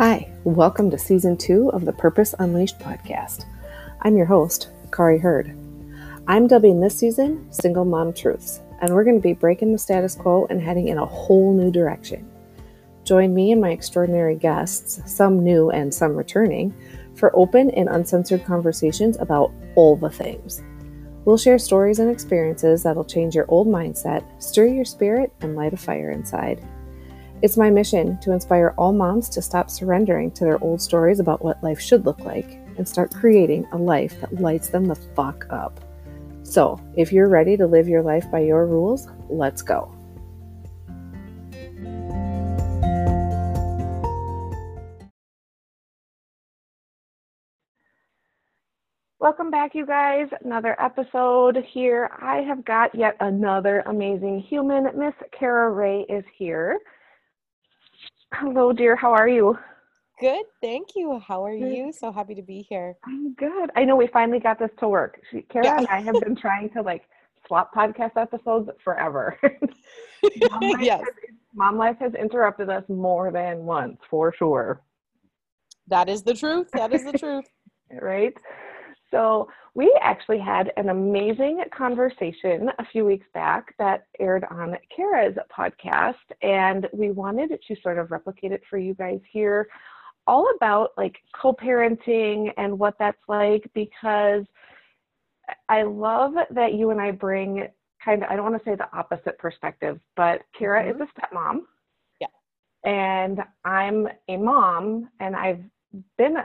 Hi, welcome to season two of the Purpose Unleashed podcast. I'm your host, Kari Hurd. I'm dubbing this season Single Mom Truths, and we're going to be breaking the status quo and heading in a whole new direction. Join me and my extraordinary guests, some new and some returning, for open and uncensored conversations about all the things. We'll share stories and experiences that'll change your old mindset, stir your spirit, and light a fire inside. It's my mission to inspire all moms to stop surrendering to their old stories about what life should look like and start creating a life that lights them the fuck up. So, if you're ready to live your life by your rules, let's go. Welcome back, you guys. Another episode here. I have got yet another amazing human. Miss Cara Wray is here. Hello, dear. How are you? Good, thank you. How are you? So happy to be here. I'm good. I know we finally got this to work. She, Cara yeah. and I have been trying to like swap podcast episodes forever. Mom yes. Has, Mom life has interrupted us more than once, for sure. That is the truth. That is the truth. right? So, we actually had an amazing conversation a few weeks back that aired on Cara's podcast, and we wanted to sort of replicate it for you guys here, all about like co parenting and what that's like, because I love that you and I bring kind of, I don't want to say the opposite perspective, but Cara mm-hmm. is a stepmom. Yeah. And I'm a mom, and I've been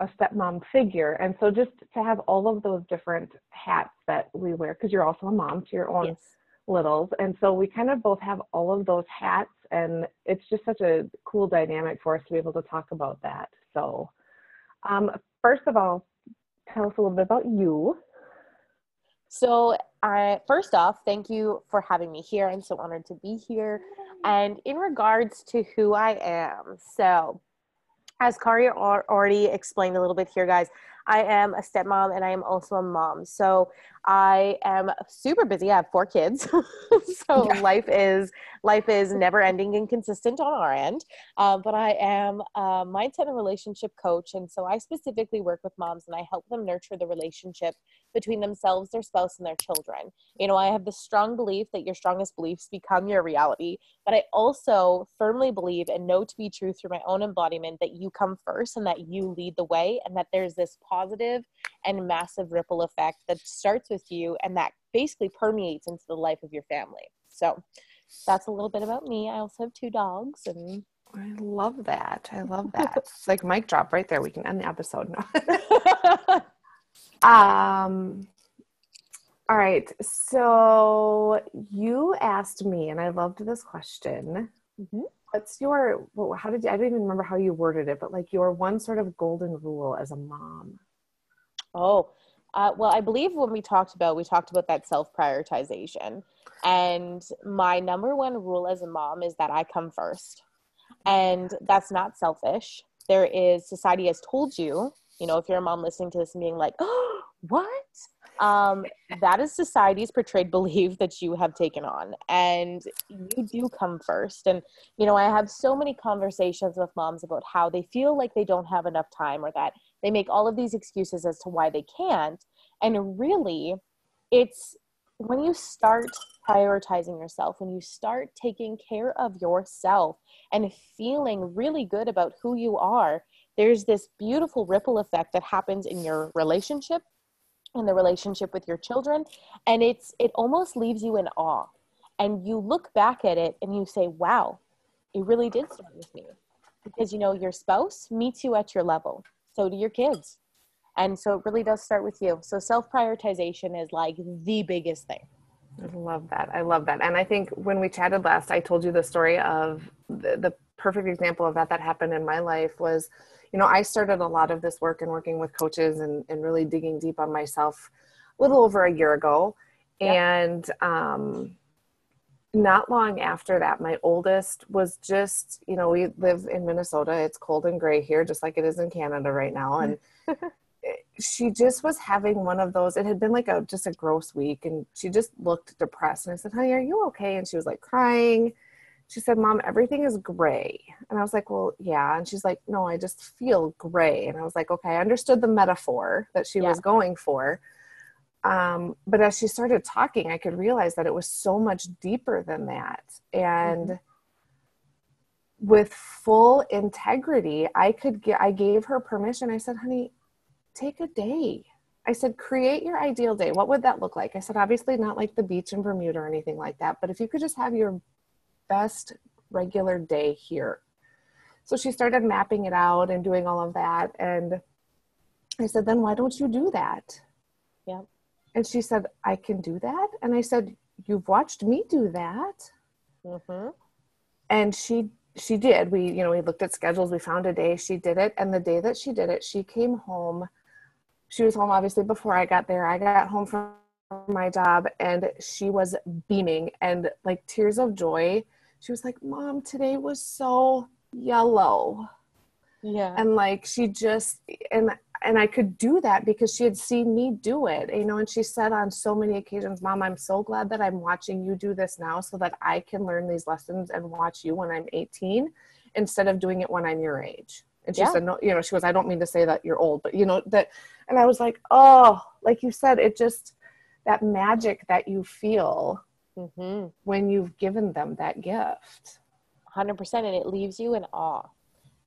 a stepmom figure. And so just to have all of those different hats that we wear, because you're also a mom to your own yes. littles. And so we kind of both have all of those hats. And it's just such a cool dynamic for us to be able to talk about that. So, um, first of all, tell us a little bit about you. So, I first off, thank you for having me here. I'm so honored to be here. And in regards to who I am, so as Kari already explained a little bit here, guys, I am a stepmom and I am also a mom. So I am super busy. I have four kids. so yeah. life is life is never ending and consistent on our end. Uh, but I am a mindset and relationship coach. And so I specifically work with moms and I help them nurture the relationship between themselves, their spouse, and their children. You know, I have the strong belief that your strongest beliefs become your reality. But I also firmly believe and know to be true through my own embodiment that you come first and that you lead the way and that there's this positive and massive ripple effect that starts with you and that basically permeates into the life of your family. So that's a little bit about me. I also have two dogs and I love that. I love that. it's like mic drop right there. We can end the episode now. um all right. So you asked me, and I loved this question. Mm-hmm. What's your, how did you, I don't even remember how you worded it, but like your one sort of golden rule as a mom? Oh, uh, well, I believe when we talked about, we talked about that self prioritization. And my number one rule as a mom is that I come first. And that's not selfish. There is, society has told you, you know, if you're a mom listening to this and being like, oh, what? Um, that is society's portrayed belief that you have taken on. And you do come first. And, you know, I have so many conversations with moms about how they feel like they don't have enough time or that they make all of these excuses as to why they can't. And really, it's when you start prioritizing yourself, when you start taking care of yourself and feeling really good about who you are, there's this beautiful ripple effect that happens in your relationship in the relationship with your children and it's it almost leaves you in awe. And you look back at it and you say wow it really did start with me. Because you know your spouse meets you at your level. So do your kids. And so it really does start with you. So self prioritization is like the biggest thing. I love that. I love that. And i think when we chatted last i told you the story of the, the perfect example of that that happened in my life was you know i started a lot of this work and working with coaches and, and really digging deep on myself a little over a year ago yep. and um, not long after that, my oldest was just, you know, we live in Minnesota. It's cold and gray here, just like it is in Canada right now. And she just was having one of those, it had been like a just a gross week. And she just looked depressed. And I said, honey, are you okay? And she was like crying. She said, Mom, everything is gray. And I was like, Well, yeah. And she's like, No, I just feel gray. And I was like, Okay, I understood the metaphor that she Yeah. was going for. Um, but as she started talking, I could realize that it was so much deeper than that. And with full integrity, I could get, I gave her permission. I said, honey, take a day. I said, create your ideal day. What would that look like? I said, obviously not like the beach in Bermuda or anything like that, but if you could just have your best regular day here. So she started mapping it out and doing all of that. And I said, then why don't you do that? Yeah. And she said, I can do that. And I said, You've watched me do that Mm-hmm. and she she did we you know we looked at schedules we found a day she did it and the day that she did it she came home she was home obviously before i got there i got home from my job and she was beaming and like tears of joy she was like mom today was so yellow Yeah. and like she just and and I could do that because she had seen me do it, you know. And she said on so many occasions, "Mom, I'm so glad that I'm watching you do this now, so that I can learn these lessons and watch you when I'm 18, instead of doing it when I'm your age." And she Yeah. said, "No, you know." She goes, "I don't mean to say that you're old, but you know that." And I was like, "Oh, like you said, it just that magic that you feel mm-hmm. when you've given them that gift." 100% and it leaves you in awe.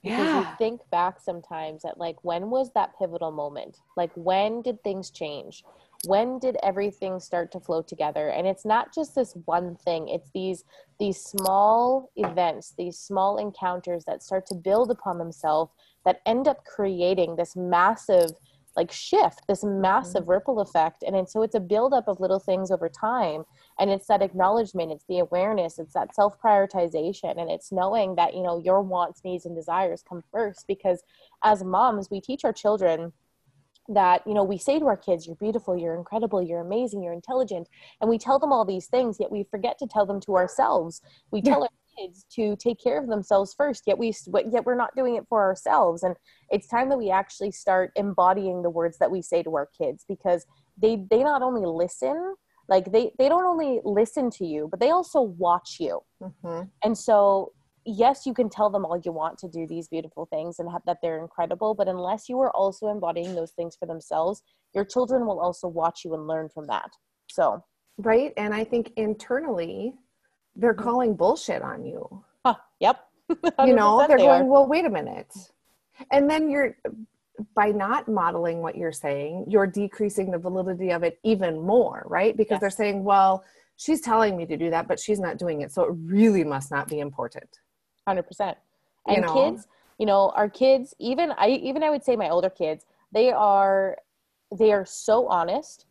Because you think back sometimes at like when was that pivotal moment? Like when did things change? When did everything start to flow together? And it's not just this one thing. It's these these small events these small encounters that start to build upon themselves that end up creating this massive like shift this massive mm-hmm. ripple effect and then so it's a buildup of little things over time and it's that acknowledgement it's the awareness it's that self prioritization and it's knowing that you know your wants needs and desires come first because as moms we teach our children that you know we say to our kids you're beautiful you're incredible you're amazing you're intelligent and we tell them all these things yet we forget to tell them to ourselves. We tell our kids to take care of themselves first yet we yet we're not doing it for ourselves. And it's time that we actually start embodying the words that we say to our kids because they they not only listen like they they don't only listen to you but they also watch you. Mhm. and so yes you can tell them all you want to do these beautiful things and have, that they're incredible but unless you are also embodying those things for themselves your children will also watch you and learn from that. So Right, and I think internally, they're calling bullshit on you. huh, yep you know they're they going are. well wait a minute and then you're by not modeling what you're saying you're decreasing the validity of it even more right because they're saying well she's telling me to do that but she's not doing it so it really must not be important hundred percent. You And know? kids, you know, our kids, even I even I would say my older kids, they are they are so honest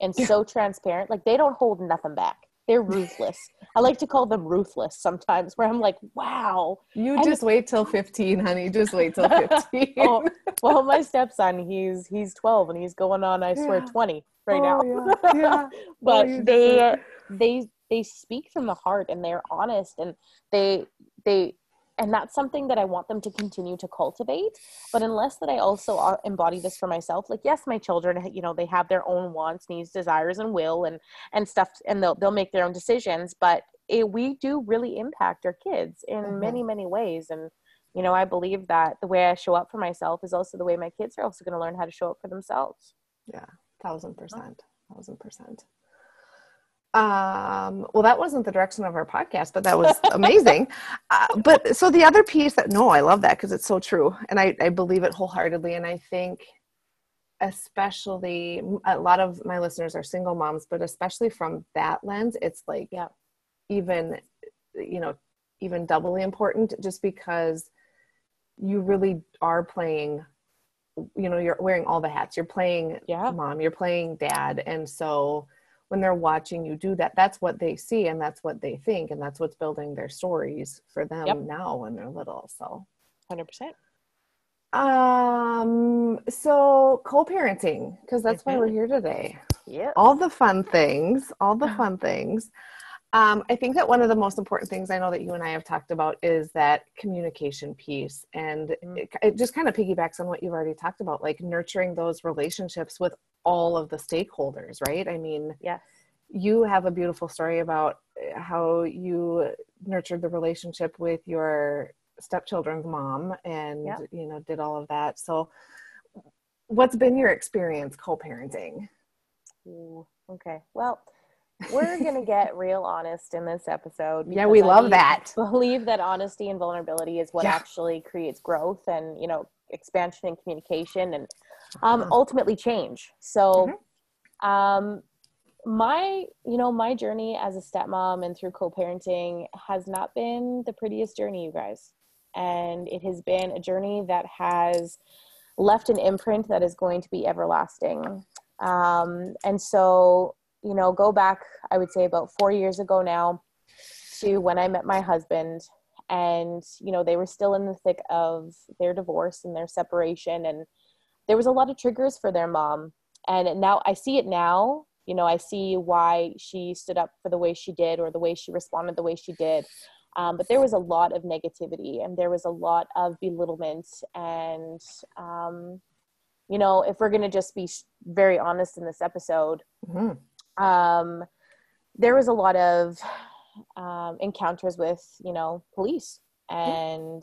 and so transparent. Like they don't hold nothing back. They're ruthless. I like to call them ruthless sometimes where I'm like, wow. you And- just wait till 15 honey just wait till 15 Oh, well, my stepson, he's he's 12 and he's going on, I swear, Yeah. 20 right Oh, now. yeah, yeah. Oh, but you they they they speak from the heart and they're honest and they they and that's something that I want them to continue to cultivate. But unless that I also are- embody this for myself, like yes, my children, you know, they have their own wants, needs, desires, and will, and and stuff, and they'll they'll make their own decisions. But it, we do really impact our kids in Mhm. many many ways, and you know, I believe that the way I show up for myself is also the way my kids are also going to learn how to show up for themselves. Yeah, thousand percent, thousand percent. Um, well, that wasn't the direction of our podcast, but that was amazing. uh, but so the other piece that no, I love that because it's so true, and I, I believe it wholeheartedly. And I think, especially a lot of my listeners are single moms, but especially from that lens, it's like Yeah. even you know even doubly important just because you really are playing you know you're wearing all the hats you're playing Yeah. mom you're playing dad and so when they're watching you do that that's what they see and that's what they think and that's what's building their stories for them Yep. now when they're little so Hundred percent. um so co-parenting because that's why we're here today Yeah. all the fun things all the fun things um, i think that one of the most important things i know that you and i have talked about is that communication piece and Mm. it, it just kind of piggybacks on what you've already talked about like nurturing those relationships with all of the stakeholders right i mean Yes. you have a beautiful story about eh, how you nurtured the relationship with your stepchildren's mom and yep. you know did all of that so what's been your experience co-parenting Ooh, okay well we're gonna get real honest in this episode yeah we love that believe that honesty and vulnerability is what yeah. actually creates growth and you know expansion and communication and um, uh-huh. ultimately change. So mm-hmm. um, my you know my journey as a stepmom and through co-parenting has not been the prettiest journey you guys. And it has been a journey that has left an imprint that is going to be everlasting. Um, and so you know go back i would say about four years ago now to when i met my husband. And you know they were still in the thick of their divorce and their separation. And there was a lot of triggers for their mom. And now i see it now you know i see why she stood up for the way she did or the way she responded the way she did. Um, but there was a lot of negativity and there was a lot of belittlement. And um, you know if we're going to just be very honest in this episode mm-hmm. um, there was a lot of um, encounters with you know police. And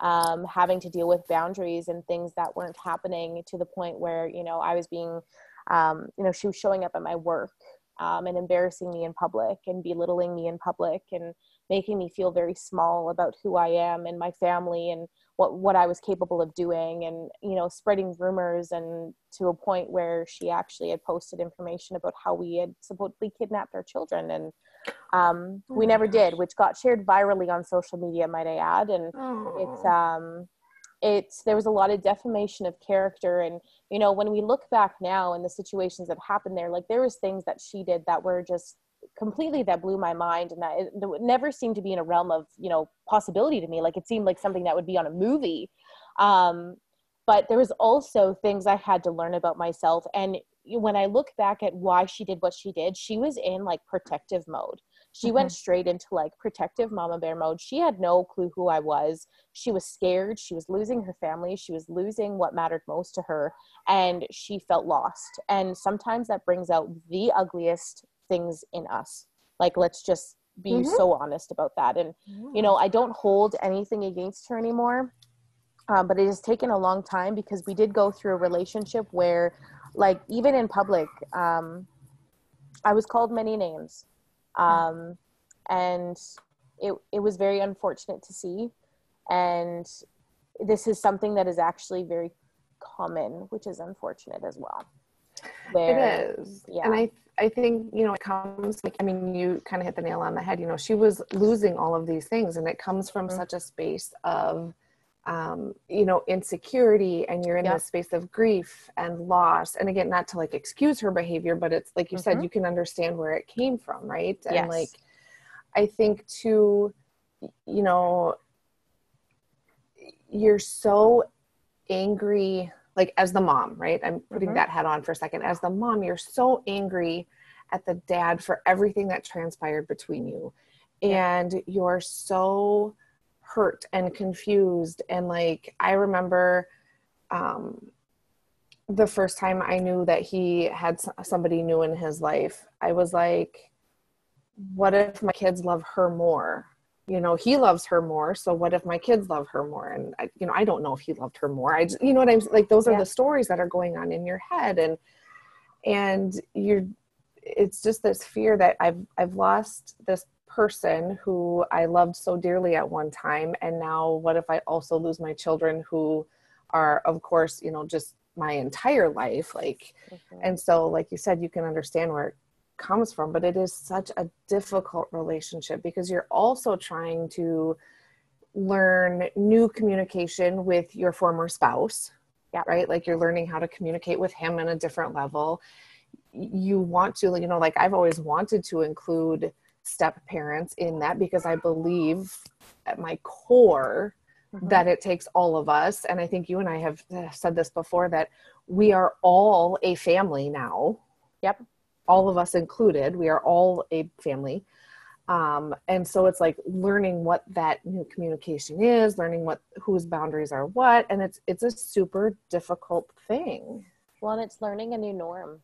um, having to deal with boundaries and things that weren't happening to the point where you know i was being um, you know, she was showing up at my work um, and embarrassing me in public and belittling me in public and making me feel very small about who I am and my family and what what I was capable of doing and you know spreading rumors and to a point where she actually had posted information about how we had supposedly kidnapped our children and um, oh we never gosh. did which got shared virally on social media might I add and oh. it's um it's there was a lot of defamation of character and you know when we look back now and the situations that happened there like there was things that she did that were just completely that blew my mind and that it, it never seemed to be in a realm of you know possibility to me like it seemed like something that would be on a movie um but there was also things i had to learn about myself and when i look back at why she did what she did she was in like protective mode she mm-hmm. went straight into like protective mama bear mode. She had no clue who I was. She was scared. She was losing her family. She was losing what mattered most to her. And she felt lost. And sometimes that brings out the ugliest things in us. Like, let's just be mm-hmm. so honest about that. And, you know, I don't hold anything against her anymore. Um, but it has taken a long time because we did go through a relationship where, like, even in public, um, I was called many names um, and it it was very unfortunate to see, and this is something that is actually very common, which is unfortunate as well. Where, it is, yeah, and I I think you know it comes like I mean you kind of hit the nail on the head. You know she was losing all of these things, and it comes from mm-hmm. such a space of um, you know, insecurity and you're in yep. this space of grief and loss. And again, not to like excuse her behavior, but it's like you mm-hmm. said, you can understand where it came from, right? And yes. like, I think to, you know, you're so angry, like as the mom, right? I'm putting mm-hmm. that hat on for a second. As the mom, you're so angry at the dad for everything that transpired between you. And you're so hurt and confused and like i remember um the first time i knew that he had somebody new in his life i was like what if my kids love her more you know he loves her more so what if my kids love her more and I, you know i don't know if he loved her more i just, you know what i'm like those are yeah. the stories that are going on in your head and and you're it's just this fear that i've i've lost this person who I loved so dearly at one time. And now, what if I also lose my children who are, of course, you know, just my entire life? Like, mm-hmm. and so, like you said, you can understand where comes from, but it is such a difficult relationship because you're also trying to learn new communication with your former spouse. Yeah. Right. Like you're learning how to communicate with him in a different level. You want to, you know, like I've always wanted to include step parents in that because I believe at my core mm-hmm. that it takes all of us. And I think you and I have uh, said this before that we are all a family now. Yep. All of us included. We are all a family. Um, and so it's like learning what that new communication is, learning what whose boundaries are what, and it's it's a super difficult thing. Well, and it's learning a new norm.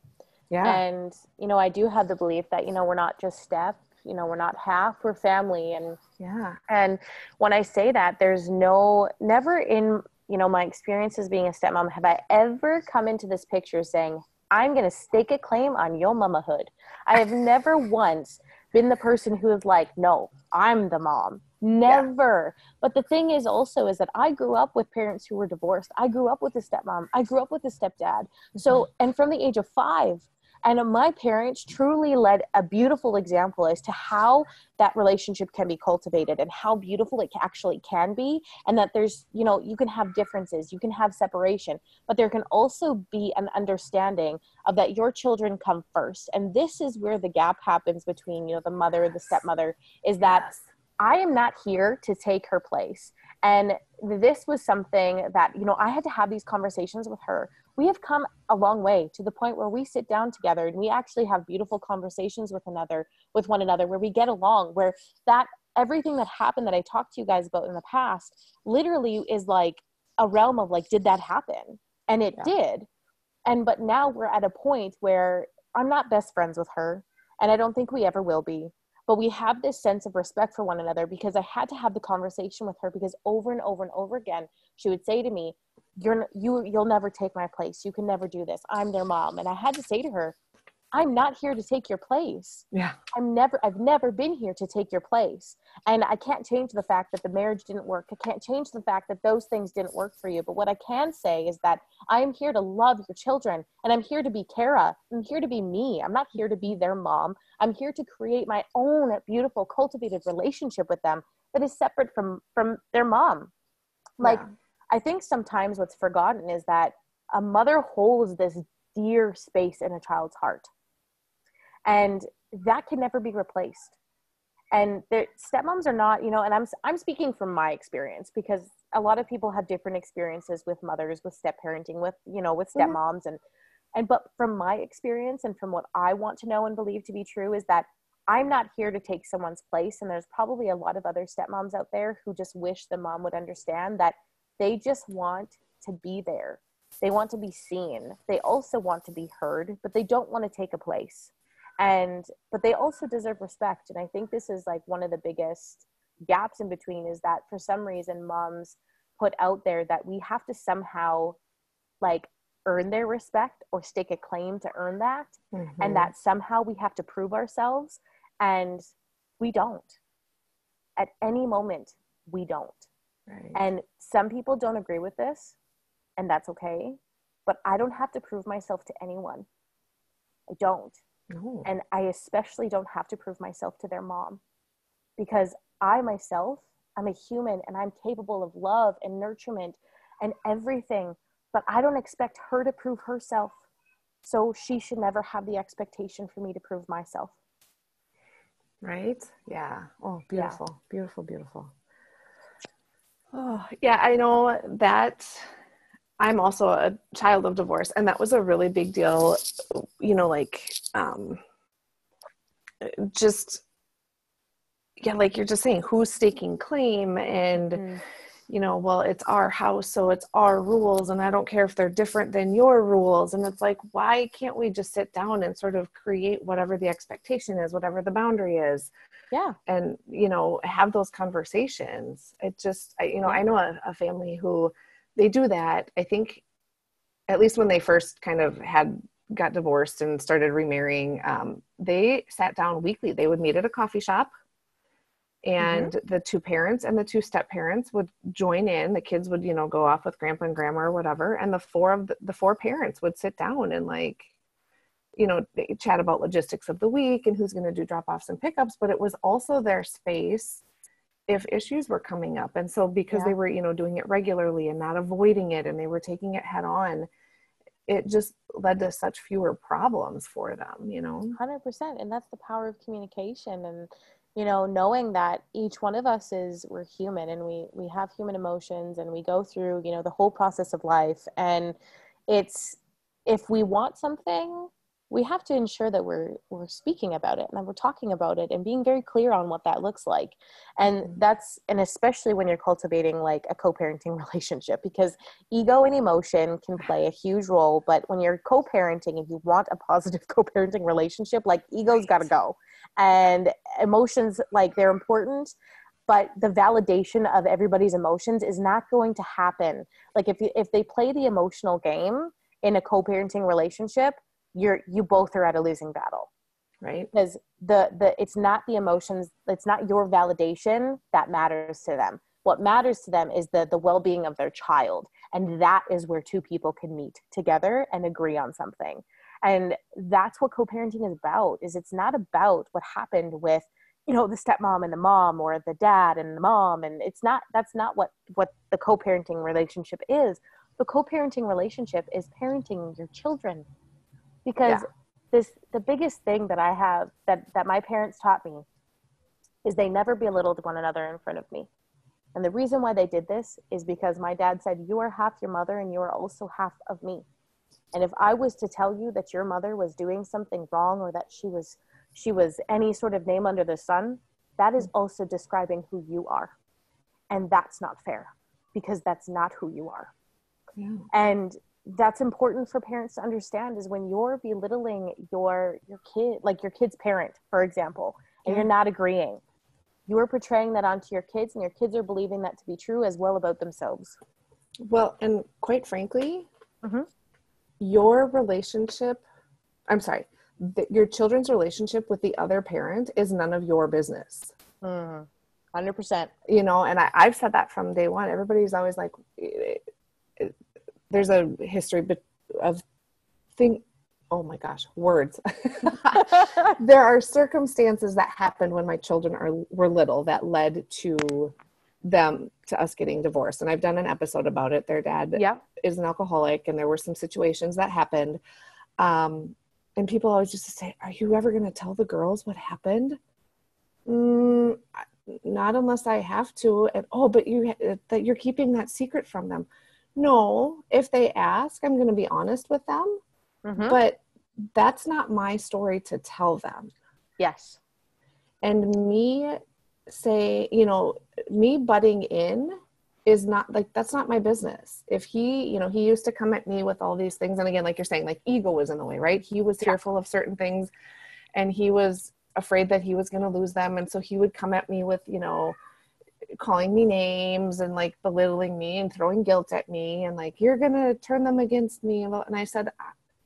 Yeah. And you know, I do have the belief that you know we're not just step you know we're not half we're family and Yeah. and when i say that there's no never in you know my experiences being a stepmom have i ever come into this picture saying i'm going to stake a claim on your mamahood. I have never once been the person who is like no i'm the mom. Never. But the thing is also is that i grew up with parents who were divorced. I grew up with a stepmom. I grew up with a stepdad. So mm-hmm. and from the age of five and my parents truly led a beautiful example as to how that relationship can be cultivated and how beautiful it actually can be and that there's you know you can have differences you can have separation but there can also be an understanding of that your children come first and this is where the gap happens between you know the mother and the stepmother is that Yes. I am not here to take her place. And this was something that, you know, I had to have these conversations with her. We have come a long way to the point where we sit down together and we actually have beautiful conversations with another, with one another, where we get along, where that everything that happened that I talked to you guys about in the past literally is like a realm of like, did that happen? And it Yeah. did. And but now we're at a point where I'm not best friends with her, and I don't think we ever will be but we have this sense of respect for one another because I had to have the conversation with her because over and over and over again she would say to me you're you you'll never take my place. You can never do this. I'm their mom. And I had to say to her I'm not here to take your place Yeah. I'm never I've never been here to take your place. And I can't change the fact that the marriage didn't work. I can't change the fact that those things didn't work for you. But what I can say is that I am here to love your children and I'm here to be Cara. I'm here to be me. I'm not here to be their mom. I'm here to create my own beautiful cultivated relationship with them that is separate from from their mom. Like Yeah. I think sometimes what's forgotten is that a mother holds this dear space in a child's heart. And that can never be replaced. And the stepmoms are not, you know, and I'm I'm speaking from my experience because a lot of people have different experiences with mothers, with step parenting, with you know, with Mhm. stepmoms, and and but from my experience and from what I want to know and believe to be true is that I'm not here to take someone's place, and there's probably a lot of other stepmoms out there who just wish the mom would understand that they just want to be there. They want to be seen. They also want to be heard, but they don't want to take a place. And but they also deserve respect. And I think this is like one of the biggest gaps in between is that for some reason moms put out there that we have to somehow like earn their respect or stake a claim to earn that. Mhm. and that somehow we have to prove ourselves. And we don't. At any moment we don't. Right. and some people don't agree with this and that's okay. But i don't have to prove myself to anyone. I don't No. and i especially don't have to prove myself to their mom because i myself i'm a human and i'm capable of love and nurturement and everything but i don't expect her to prove herself so she should never have the expectation for me to prove myself Right? Yeah. Oh, Yeah. beautiful. Beautiful, beautiful. Oh, yeah, I know that I'm also a child of divorce and that was a really big deal, you know, like um just yeah, like you're just saying who's staking claim? And you know, well, it's our house, so it's our rules, and I don't care if they're different than your rules. And it's like, why can't we just sit down and sort of create whatever the expectation is, whatever the boundary is, yeah. And you know, have those conversations? It just, I, you know, I know a, a family who they do that. I think, at least when they first kind of had got divorced and started remarrying, um, they sat down weekly. They would meet at a coffee shop and the two parents and the two step parents would join in the kids would you know go off with grandpa and grandma or whatever and the four of the, the four parents would sit down and like you know chat about logistics of the week and who's going to do drop offs and pickups but it was also their space if issues were coming up and so because Yeah. they were you know doing it regularly and not avoiding it and they were taking it head on it just led to such fewer problems for them you know 100% and that's the power of communication and you know knowing that each one of us is we're human and we we have human emotions and we go through you know the whole process of life and it's if we want something we have to ensure that we're we're speaking about it and that we're talking about it and being very clear on what that looks like. And mm-hmm. that's and especially when you're cultivating like a co-parenting relationship because ego and emotion can play a huge role but when you're co-parenting and you want a positive co-parenting relationship like ego's got to go. And emotions like they're important but the validation of everybody's emotions is not going to happen. Like if you, if they play the emotional game in a co-parenting relationship you're you both are at a losing battle right. because the the it's not the emotions it's not your validation that matters to them. What matters to them is the the well-being of their child and that is where two people can meet together and agree on something. And that's what co-parenting is about is it's not about what happened with you know the stepmom and the mom or the dad and the mom and it's not that's not what what the co-parenting relationship is. The co-parenting relationship is parenting your children because yeah. this the biggest thing that i have that that my parents taught me is they never belittled one another in front of me and the reason why they did this is because my dad said you are half your mother and you are also half of me and if i was to tell you that your mother was doing something wrong or that she was she was any sort of name under the sun that is also describing who you are and that's not fair because that's not who you are yeah. and that's important for parents to understand is when you're belittling your your kid like your kid's parent for example and yeah. you're not agreeing you are portraying that onto your kids and your kids are believing that to be true as well about themselves. Well and quite frankly mm-hmm. your relationship i'm sorry the, your children's relationship with the other parent is none of your business. Mm, 100% you know and I, i've said that from day one. Everybody's always like there's a history of think oh my gosh words. There are circumstances that happened when my children are were little that led to them to us getting divorced and i've done an episode about it. Their dad yeah. is an alcoholic and there were some situations that happened um, and people always used to say are you ever going to tell the girls what happened? Mm, not unless i have to and oh but you that you're keeping that secret from them no, if they ask, I'm going to be honest with them. Mm-hmm. But that's not my story to tell them. Yes. And me say, you know, me butting in is not like that's not my business. If he, you know, he used to come at me with all these things and again like you're saying like ego was in the way, right? He was yeah. fearful of certain things and he was afraid that he was going to lose them and so he would come at me with, you know, calling me names and like belittling me and throwing guilt at me and like you're gonna turn them against me and i said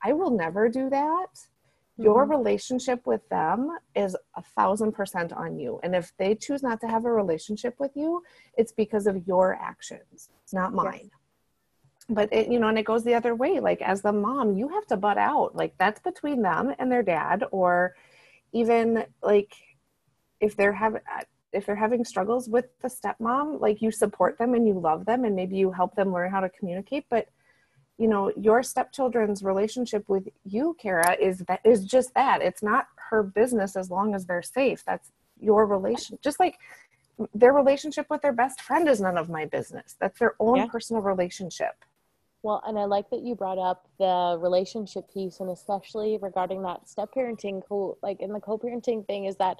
i will never do that mm-hmm. your relationship with them is a thousand percent on you and if they choose not to have a relationship with you it's because of your actions it's not mine yes. but it you know and it goes the other way like as the mom you have to butt out like that's between them and their dad or even like if they're having if they're having struggles with the stepmom like you support them and you love them and maybe you help them learn how to communicate but you know your stepchildren's relationship with you Cara is that is just that it's not her business as long as they're safe. That's your relation just like their relationship with their best friend is none of my business. That's their own yeah. personal relationship. Well and i like that you brought up the relationship piece and especially regarding that step parenting co like in the co-parenting thing is that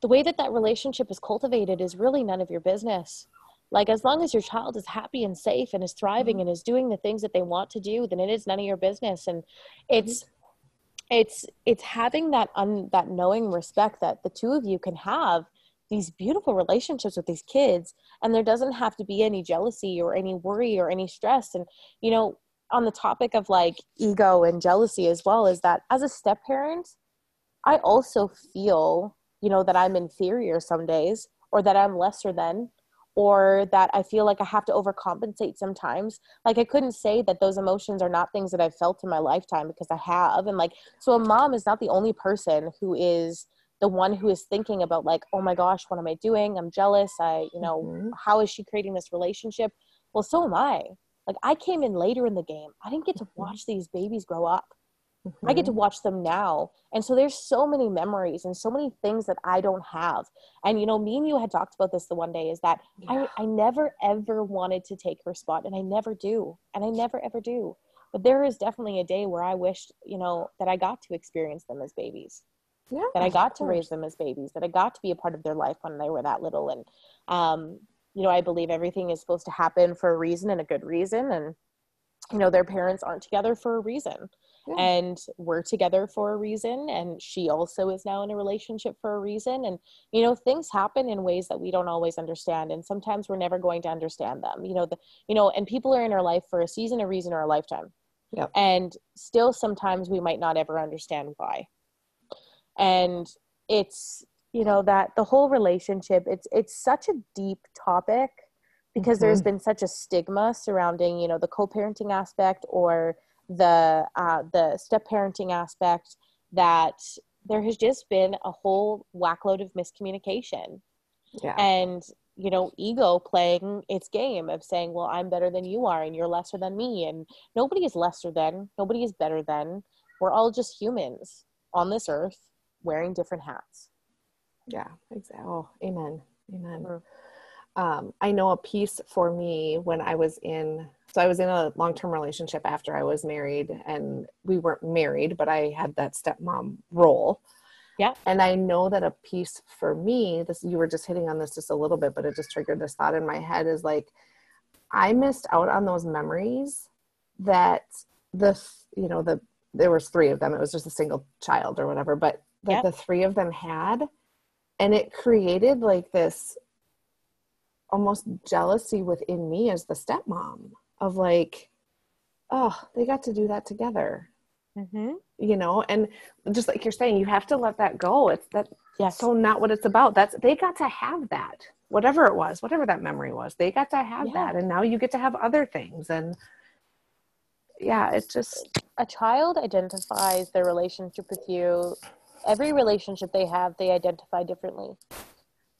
the way that that relationship is cultivated is really none of your business. Like as long as your child is happy and safe and is thriving mm-hmm. and is doing the things that they want to do then it is none of your business. And it's it's it's having that un that knowing respect that the two of you can have these beautiful relationships with these kids and there doesn't have to be any jealousy or any worry or any stress. And you know on the topic of like ego and jealousy as well is that as a step parent i also feel you know that i'm inferior some days or that i'm lesser than or that i feel like i have to overcompensate sometimes. Like i couldn't say that those emotions are not things that i've felt in my lifetime because i have. And like so a mom is not the only person who is the one who is thinking about like oh my gosh what am i doing? I'm jealous. I you know mm-hmm. how is she creating this relationship? Well so am i. Like i came in later in the game. I didn't get to mm-hmm. watch these babies grow up Mm-hmm. I get to mm-hmm. watch them now. And so there's so many memories and so many things that I don't have. And you know, me and you had talked about this the one day is that yeah. I, I never ever wanted to take her spot and I never do. And I never ever do. but there is definitely a day where i wished you know that i got to experience them as babies yeah, that i got to raise them as babies that i got to be a part of their life when they were that little and um, you know i believe everything is supposed to happen for a reason and a good reason and you know their parents aren't together for a reason yeah. and we're together for a reason and she also is now in a relationship for a reason and you know things happen in ways that we don't always understand and sometimes we're never going to understand them you know the you know and people are in our life for a season a reason or a lifetime yeah and still sometimes we might not ever understand why and it's you know that the whole relationship it's it's such a deep topic because mm-hmm. there's been such a stigma surrounding you know the co-parenting aspect or the uh, the step parenting aspect that there has just been a whole whackload of miscommunication. Yeah. and you know ego playing its game of saying well i'm better than you are and you're lesser than me and nobody is lesser than nobody is better than. We're all just humans on this earth wearing different hats. Yeah exactly oh amen amen. Mm-hmm um, I know a piece for me when I was in, so I was in a long term relationship after I was married, and we weren't married, but I had that stepmom role. Yeah. And I know that a piece for me, this you were just hitting on this just a little bit, but it just triggered this thought in my head is like, I missed out on those memories that the, you know, the, there was three of them. It was just a single child or whatever, but that yeah. the three of them had. And it created like this almost jealousy within me as the stepmom of like, oh, they got to do that together. Mm-hmm. You know, and just like you're saying, you have to let that go. It's that yes. so not what it's about. That's they got to have that, whatever it was, whatever that memory was. They got to have yeah. that, and now you get to have other things. And yeah, it's just a child identifies their relationship with you. Every relationship they have, they identify differently.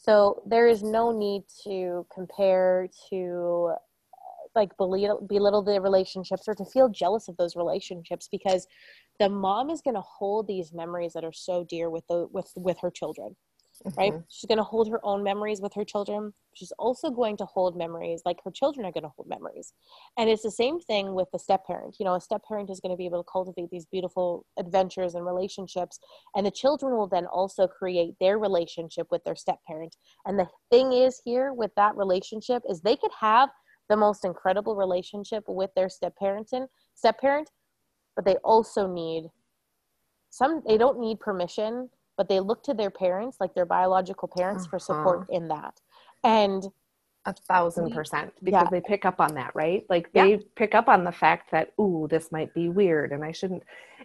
So there is no need to compare to uh, like belittle, belittle the relationships or to feel jealous of those relationships because the mom is going to hold these memories that are so dear with the with with her children mm-hmm. right? She's going to hold her own memories with her children. She's also going to hold memories like her children are going to hold memories. And it's the same thing with the step parent. You know, a step parent is going to be able to cultivate these beautiful adventures and relationships. And the children will then also create their relationship with their step parent. And the thing is here with that relationship is they could have the most incredible relationship with their step parent and step parent, but they also need some they don't need permission but they look to their parents, like their biological parents, uh-huh. for support in that. And a thousand percent because yeah. they pick up on that, right? Like they yeah. pick up on the fact that, ooh, this might be weird and I shouldn't.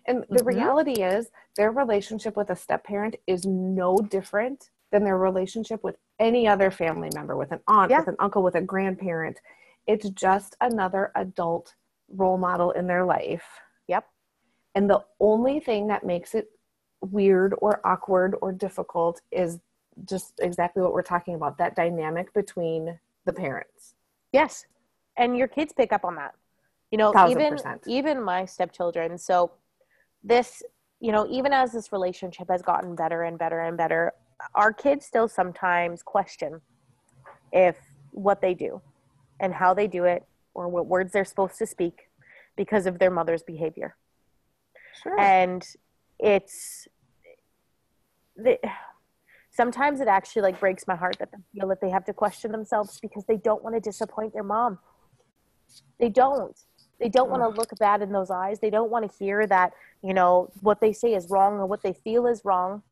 And the mm-hmm. reality is, their relationship with a step parent is no different than their relationship with any other family member, with an aunt, yeah. with an uncle, with a grandparent. It's just another adult role model in their life. Yep. And the only thing that makes it weird or awkward or difficult is just exactly what we're talking about that dynamic between the parents. Yes. And your kids pick up on that. You know even even my stepchildren so this you know even as this relationship has gotten better and better and better our kids still sometimes question if what they do and how they do it or what words they're supposed to speak because of their mother's behavior. Sure. and it's they, sometimes it actually like breaks my heart that they feel that they have to question themselves because they don't want to disappoint their mom. They don't. They don't want to look bad in those eyes. They don't want to hear that, you know, what they say is wrong or what they feel is wrong.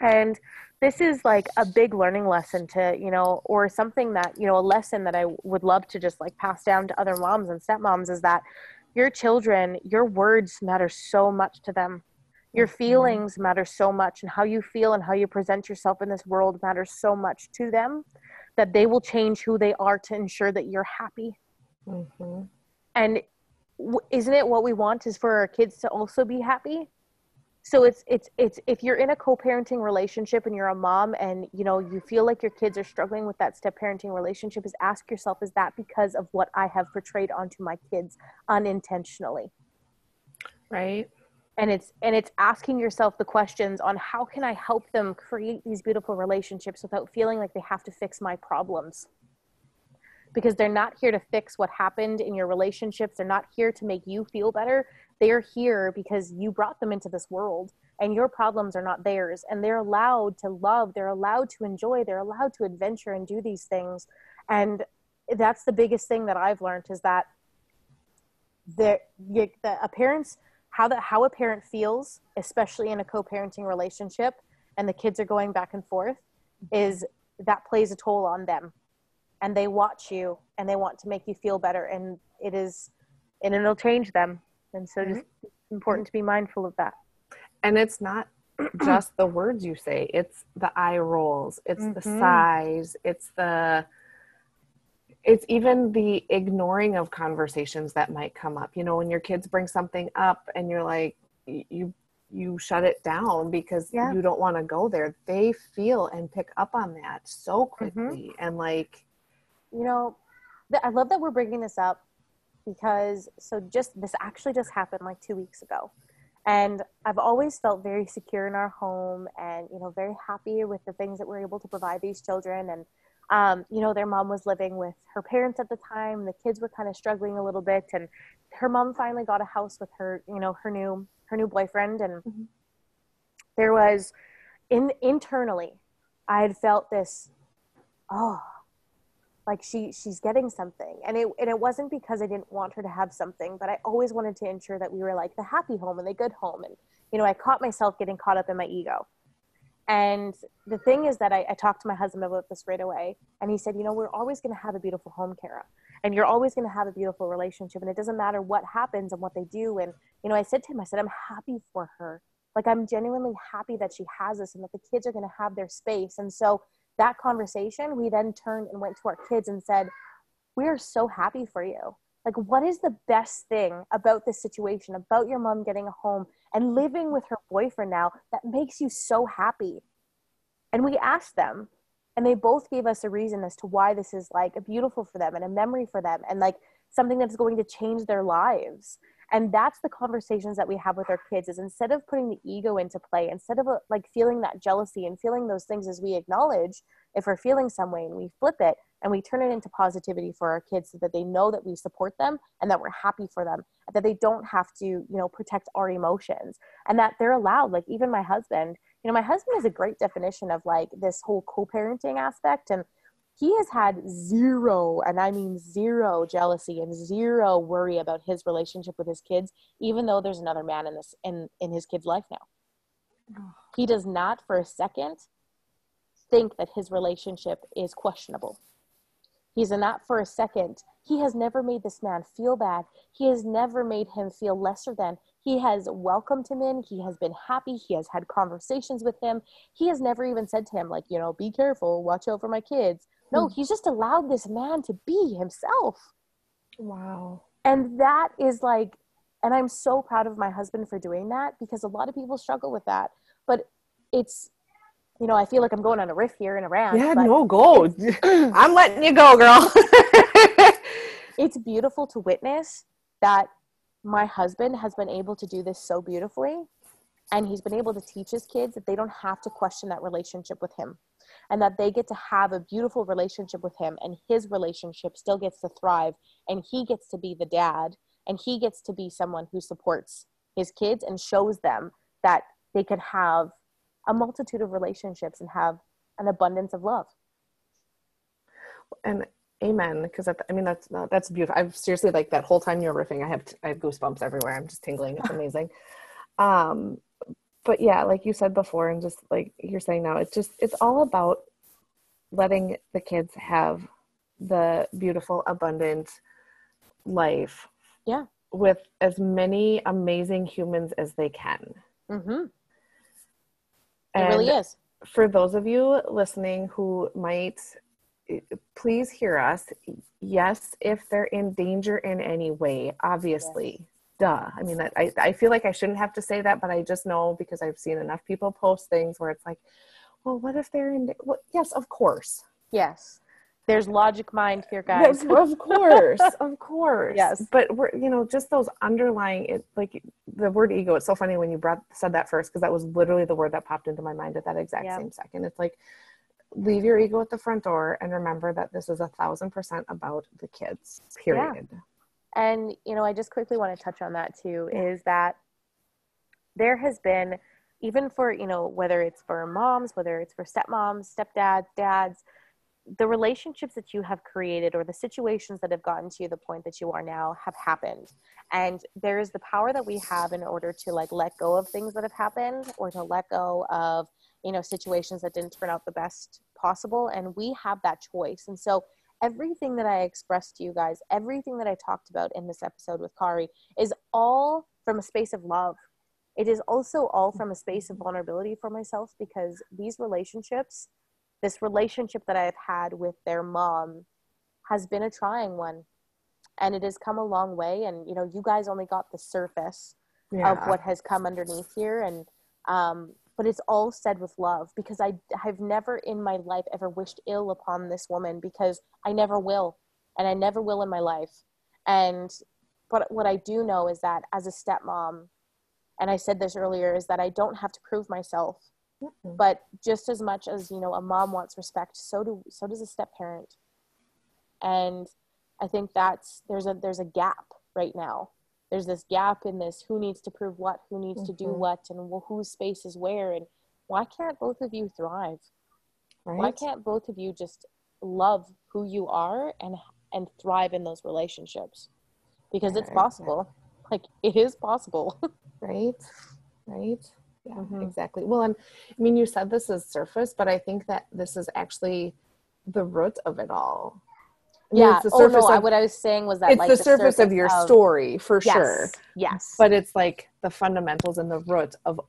And this is like a big learning lesson to, you know, or something that, you know, a lesson that I would love to just like pass down to other moms and stepmoms is that your children, your words matter so much to them your mm-hmm. feelings matter so much and how you feel and how you present yourself in this world matters so much to them that they will change who they are to ensure that you're happy mm-hmm. and isn't it what we want is for our kids to also be happy so it's it's it's if you're in a co-parenting relationship and you're a mom and you know you feel like your kids are struggling with that step parenting relationship is ask yourself is that because of what i have portrayed onto my kids unintentionally right and it's and it's asking yourself the questions on how can i help them create these beautiful relationships without feeling like they have to fix my problems because they're not here to fix what happened in your relationships. They're not here to make you feel better. They're here because you brought them into this world and your problems are not theirs. And they're allowed to love, they're allowed to enjoy, they're allowed to adventure and do these things. And that's the biggest thing that I've learned is that the, the a parent's how that how a parent feels, especially in a co-parenting relationship, and the kids are going back and forth, is that plays a toll on them and they watch you and they want to make you feel better and it is and it'll change them and so mm-hmm. just important to be mindful of that and it's not just the words you say it's the eye rolls it's mm-hmm. the sighs it's the it's even the ignoring of conversations that might come up you know when your kids bring something up and you're like you you shut it down because yeah. you don't want to go there they feel and pick up on that so mm-hmm. quickly mm-hmm. and like you know i love that we're bringing this up because so just this actually just happened like two weeks ago and i've always felt very secure in our home and you know very happy with the things that we're able to provide these children and um, you know their mom was living with her parents at the time. The kids were kind of struggling a little bit and her mom finally got a house with her you know her new her new boyfriend and mm-hmm. there was in internally i had felt this oh like she she's getting something. And it and it wasn't because i didn't want her to have something but i always wanted to ensure that we were like the happy home and the good home. And you know i caught myself getting caught up in my ego and the thing is that I, I talked to my husband about this right away and he said you know we're always going to have a beautiful home Cara and you're always going to have a beautiful relationship and it doesn't matter what happens and what they do. And you know i said to him i said i'm happy for her. Like i'm genuinely happy that she has this and that the kids are going to have their space. And so that conversation we then turned and went to our kids and said we are so happy for you like what is the best thing about this situation about your mom getting a home and living with her boyfriend now that makes you so happy? And we asked them and they both gave us a reason as to why this is like a beautiful for them and a memory for them and like something that's going to change their lives. And that's the conversations that we have with our kids is instead of putting the ego into play instead of uh, like feeling that jealousy and feeling those things as we acknowledge if we're feeling some way and we flip it and we turn it into positivity for our kids so that they know that we support them and that we're happy for them that they don't have to you know protect our emotions and that they're allowed like even my husband you know my husband is a great definition of like this whole co-parenting aspect and he has had zero and i mean zero jealousy and zero worry about his relationship with his kids even though there's another man in this in in his kid's life now. He does not for a second think that his relationship is questionable he's not for a second he has never made this man feel bad he has never made him feel lesser than he has welcomed him in. He has been happy. He has had conversations with him. He has never even said to him, like, you know, be careful, watch over my kids. No, hmm. he's just allowed this man to be himself. Wow. And that is like, and I'm so proud of my husband for doing that because a lot of people struggle with that. But it's, you know, I feel like I'm going on a riff here and around. Yeah, no, go. I'm letting you go, girl. it's beautiful to witness that my husband has been able to do this so beautifully and he's been able to teach his kids that they don't have to question that relationship with him and that they get to have a beautiful relationship with him and his relationship still gets to thrive and he gets to be the dad and he gets to be someone who supports his kids and shows them that they can have a multitude of relationships and have an abundance of love and Amen. Because I mean, that's that's beautiful. I've seriously like that whole time you're riffing, I have I have goosebumps everywhere. I'm just tingling. It's amazing. um, but yeah, like you said before, and just like you're saying now, it's just it's all about letting the kids have the beautiful, abundant life. Yeah. With as many amazing humans as they can. Mm-hmm. It really is. For those of you listening who might please hear us. Yes, if they're in danger in any way, obviously. Yes. Duh. I mean, that I, I feel like I shouldn't have to say that, but I just know because I've seen enough people post things where it's like, well, what if they're in? Well, yes, of course. Yes. There's logic mind here, guys. Yes, of course, of course. Yes, but we're you know just those underlying it like the word ego. It's so funny when you brought said that first because that was literally the word that popped into my mind at that exact yep. same second. It's like leave your ego at the front door and remember that this is a thousand percent about the kids, period. Yeah. And, you know, I just quickly want to touch on that too yeah. is that there has been, even for, you know, whether it's for moms, whether it's for stepmoms, stepdads, dads, the relationships that you have created or the situations that have gotten to the point that you are now have happened. And there is the power that we have in order to like let go of things that have happened or to let go of you know situations that didn't turn out the best possible. And we have that choice. And so everything that i expressed to you guys everything that i talked about in this episode with kari is all from a space of love. It is also all from a space of vulnerability for myself because these relationships this relationship that I've had with their mom has been a trying one. And it has come a long way. And, you know, you guys only got the surface yeah. of what has come underneath here. And, um, but it's all said with love because I have never in my life ever wished ill upon this woman because I never will. And I never will in my life. And, but what I do know is that as a stepmom, and I said this earlier, is that I don't have to prove myself Mm-hmm. But just as much as you know, a mom wants respect, so do so does a step parent. And I think that's there's a there's a gap right now. There's this gap in this who needs to prove what, who needs mm-hmm. to do mm-hmm. what, and whose space is where, and why can't both of you thrive? Right? Why can't both of you just love who you are and and thrive in those relationships? Because it's possible. Like it is possible. right? Right? Yeah mm-hmm. exactly well and i mean you said this is surface but i think that this is actually the root of it all I mean, yeah. oh no. Of, what I was saying was that it's like, the, the, surface, surface of your of, story for yes, sure. Yes. But it's like the fundamentals and the root of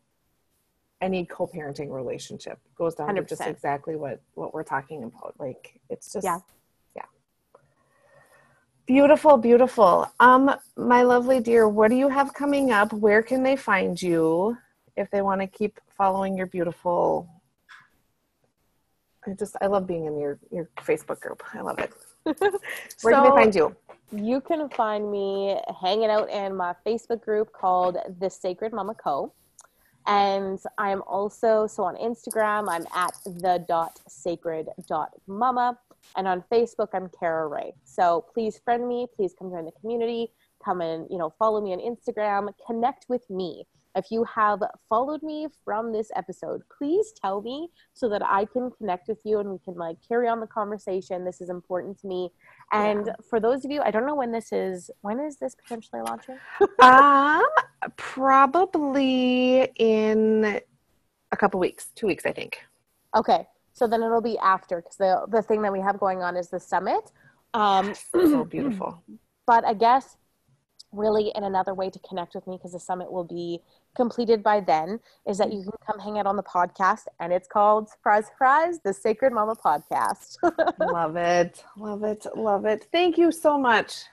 any co-parenting relationship goes down 100%. to just exactly what what we're talking about. Like it's just yeah. yeah. Beautiful, beautiful. Um, my lovely dear, what do you have coming up? Where can they find you? If they want to keep following your beautiful I just I love being in your your Facebook group. I love it. Where so, can they find you? You can find me hanging out in my Facebook group called The Sacred Mama Co. And I'm also so on Instagram, I'm at the dot sacred dot mama. And on Facebook, I'm Cara Wray. So please friend me, please come join the community, come and, you know, follow me on Instagram, connect with me. If you have followed me from this episode, please tell me so that I can connect with you and we can like carry on the conversation. This is important to me. And yeah. for those of you, I don't know when this is. When is this potentially launching? um, probably in a couple weeks, two weeks, I think. Okay, so then it'll be after because the the thing that we have going on is the summit. Um, so beautiful. But I guess really in another way to connect with me because the summit will be completed by then is that you can come hang out on the podcast and it's called surprise surprise the sacred mama podcast. Love it. Love it. Love it. Thank you so much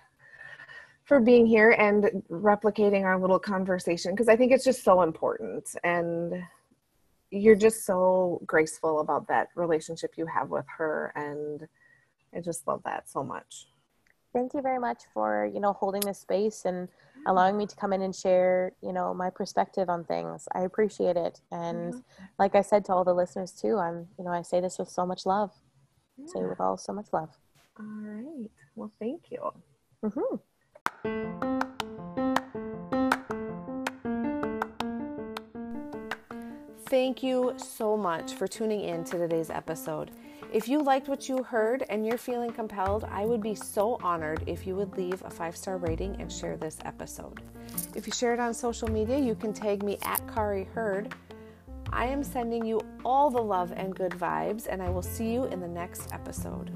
for being here and replicating our little conversation because i think it's just so important and you're just so graceful about that relationship you have with her and i just love that so much thank you very much for you know holding this space and allowing me to come in and share you know my perspective on things i appreciate it and mm-hmm. like i said to all the listeners too i'm you know i say this with so much love yeah. say with all so much love all right well thank you mm-hmm. Thank you so much for tuning in to today's episode. If you liked what you heard and you're feeling compelled, I would be so honored if you would leave a five star rating and share this episode. If you share it on social media, you can tag me at Kari Heard. I am sending you all the love and good vibes, and I will see you in the next episode.